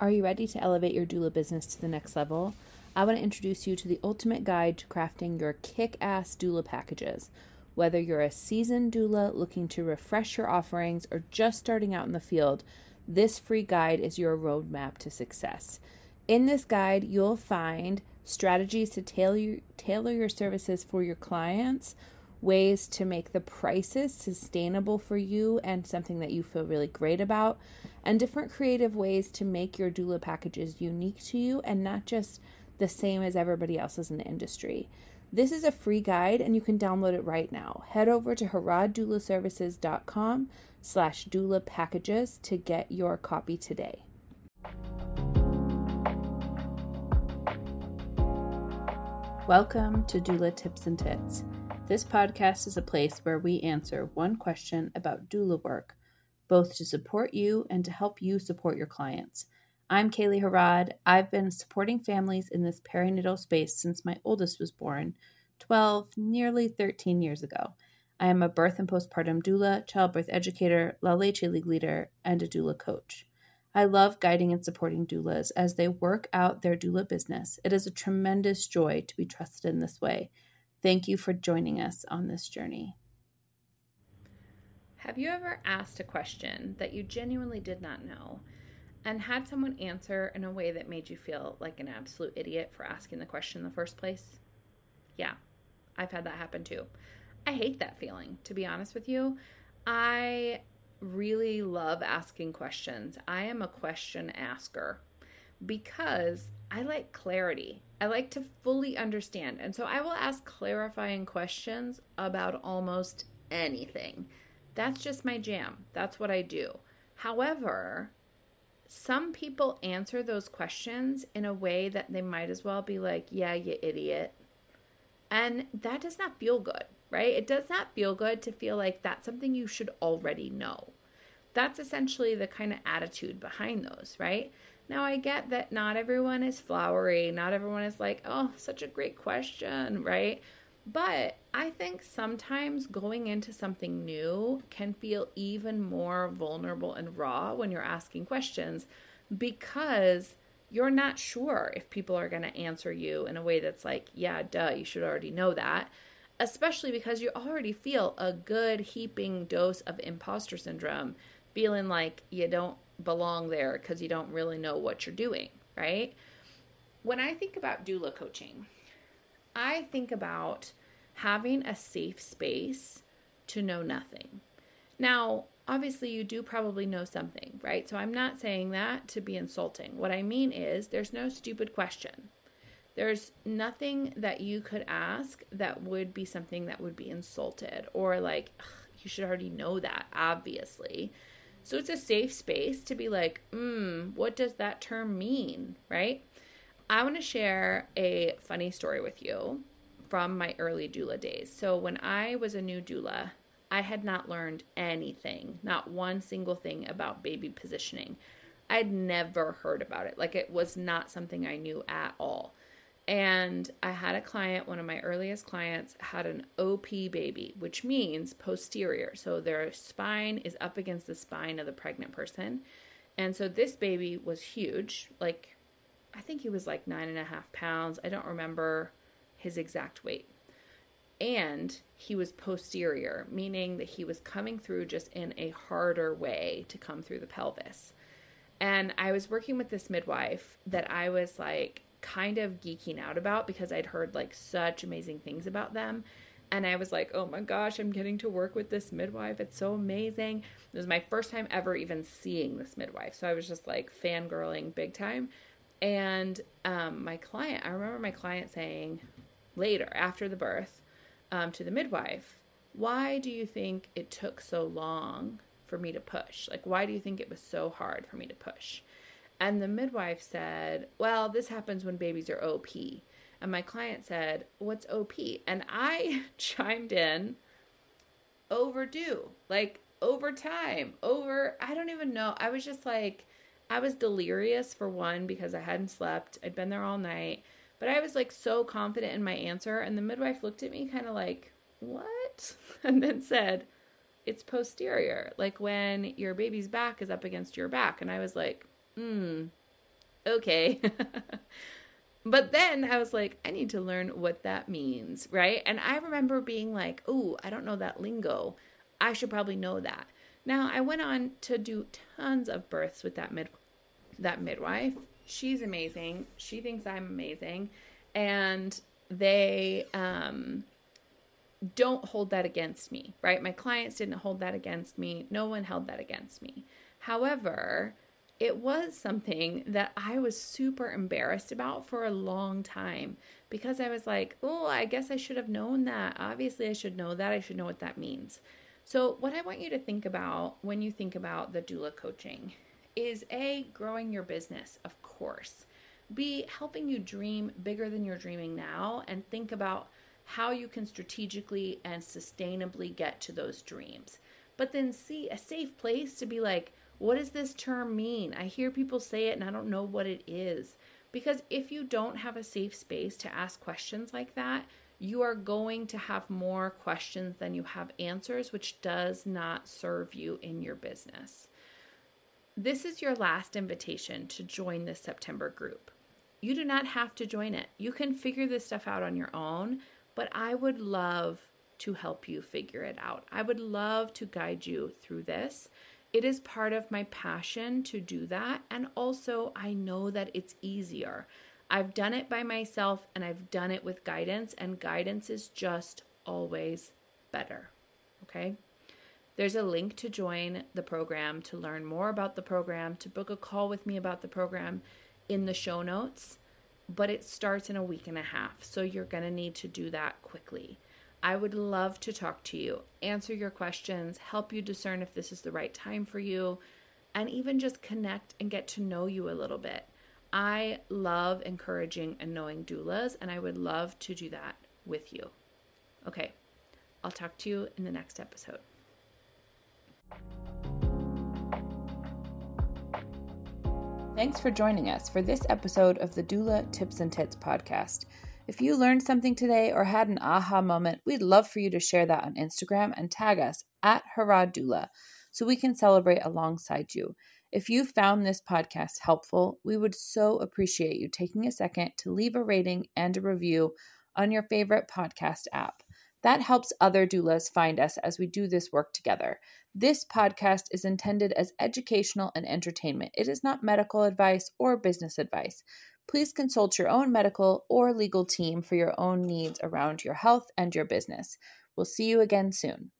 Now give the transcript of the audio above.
Are you ready to elevate your doula business to the next level? I want to introduce you to the ultimate guide to crafting your kick ass doula packages. Whether you're a seasoned doula looking to refresh your offerings or just starting out in the field, this free guide is your roadmap to success. In this guide, you'll find strategies to tailor, tailor your services for your clients, ways to make the prices sustainable for you and something that you feel really great about, and different creative ways to make your doula packages unique to you and not just the same as everybody else's in the industry. This is a free guide and you can download it right now. Head over to harroddoulaservices.com slash doula packages to get your copy today. Welcome to Doula Tips and Tits. This podcast is a place where we answer one question about doula work both to support you and to help you support your clients. I'm Kaely Harrod. I've been supporting families in this perinatal space since my oldest was born 12, nearly 13 years ago. I am a birth and postpartum doula, childbirth educator, La Leche League leader, and a doula coach. I love guiding and supporting doulas as they work out their doula business. It is a tremendous joy to be trusted in this way. Thank you for joining us on this journey. Have you ever asked a question that you genuinely did not know and had someone answer in a way that made you feel like an absolute idiot for asking the question in the first place? Yeah, I've had that happen too. I hate that feeling, to be honest with you. I really love asking questions. I am a question asker because I like clarity. I like to fully understand. And so I will ask clarifying questions about almost anything. That's just my jam. That's what I do. However, some people answer those questions in a way that they might as well be like, yeah, you idiot. And that does not feel good, right? It does not feel good to feel like that's something you should already know. That's essentially the kind of attitude behind those, right? Now, I get that not everyone is flowery. Not everyone is like, oh, such a great question, right? But I think sometimes going into something new can feel even more vulnerable and raw when you're asking questions because you're not sure if people are going to answer you in a way that's like, yeah, duh, you should already know that. Especially because you already feel a good heaping dose of imposter syndrome, feeling like you don't belong there because you don't really know what you're doing, right? When I think about doula coaching, I think about having a safe space to know nothing. Now, obviously, you do probably know something, right? So I'm not saying that to be insulting. What I mean is, there's no stupid question. There's nothing that you could ask that would be something that would be insulted or like, you should already know that, obviously. So it's a safe space to be like, hmm, what does that term mean, right? I want to share a funny story with you from my early doula days. So when I was a new doula, I had not learned anything, not one single thing about baby positioning. I'd never heard about it. Like it was not something I knew at all. And I had a client, one of my earliest clients, had an OP baby, which means posterior. So their spine is up against the spine of the pregnant person. And so this baby was huge. Like, I think he was like nine and a half pounds. I don't remember his exact weight. And he was posterior, meaning that he was coming through just in a harder way to come through the pelvis. And I was working with this midwife that I was like kind of geeking out about because I'd heard like such amazing things about them. And I was like, oh my gosh, I'm getting to work with this midwife. It's so amazing. It was my first time ever even seeing this midwife. So I was just like fangirling big time. And um, my client, I remember my client saying, later after the birth um, to the midwife why do you think it took so long for me to push? Like why do you think it was so hard for me to push? And the midwife said well this happens when babies are op and my client said what's op and i chimed in overdue like over time over i don't even know. I was just like i was delirious for one because i hadn't slept. I'd been there all night but I was like so confident in my answer, and the midwife looked at me kind of like, What? And then said, It's posterior, like when your baby's back is up against your back. And I was like, Hmm, okay. but then I was like, I need to learn what that means, right? And I remember being like, oh, I don't know that lingo. I should probably know that. Now, I went on to do tons of births with that mid that midwife. She's amazing. She thinks I'm amazing. And they um don't hold that against me, right? My clients didn't hold that against me. No one held that against me. However, it was something that I was super embarrassed about for a long time because I was like, oh, I guess I should have known that. Obviously, I should know that. I should know what that means. So, what I want you to think about when you think about the doula coaching is A, growing your business, of course. B, helping you dream bigger than you're dreaming now and think about how you can strategically and sustainably get to those dreams. But then C, a safe place to be like, what does this term mean? I hear people say it and I don't know what it is. Because if you don't have a safe space to ask questions like that, you are going to have more questions than you have answers, which does not serve you in your business. This is your last invitation to join this September group. You do not have to join it. You can figure this stuff out on your own, but I would love to help you figure it out. I would love to guide you through this. It is part of my passion to do that. And also, I know that it's easier. I've done it by myself and I've done it with guidance, and guidance is just always better. Okay? There's a link to join the program, to learn more about the program, to book a call with me about the program in the show notes, but it starts in a week and a half. So you're going to need to do that quickly. I would love to talk to you, answer your questions, help you discern if this is the right time for you, and even just connect and get to know you a little bit. I love encouraging and knowing doulas, and I would love to do that with you. Okay, I'll talk to you in the next episode. Thanks for joining us for this episode of the Doula Tips and Tits podcast. If you learned something today or had an aha moment, we'd love for you to share that on Instagram and tag us at Harrod Doula so we can celebrate alongside you. If you found this podcast helpful, we would so appreciate you taking a second to leave a rating and a review on your favorite podcast app. That helps other doulas find us as we do this work together. This podcast is intended as educational and entertainment. It is not medical advice or business advice please consult your own medical or legal team for your own needs around your health and your business. We'll see you again soon.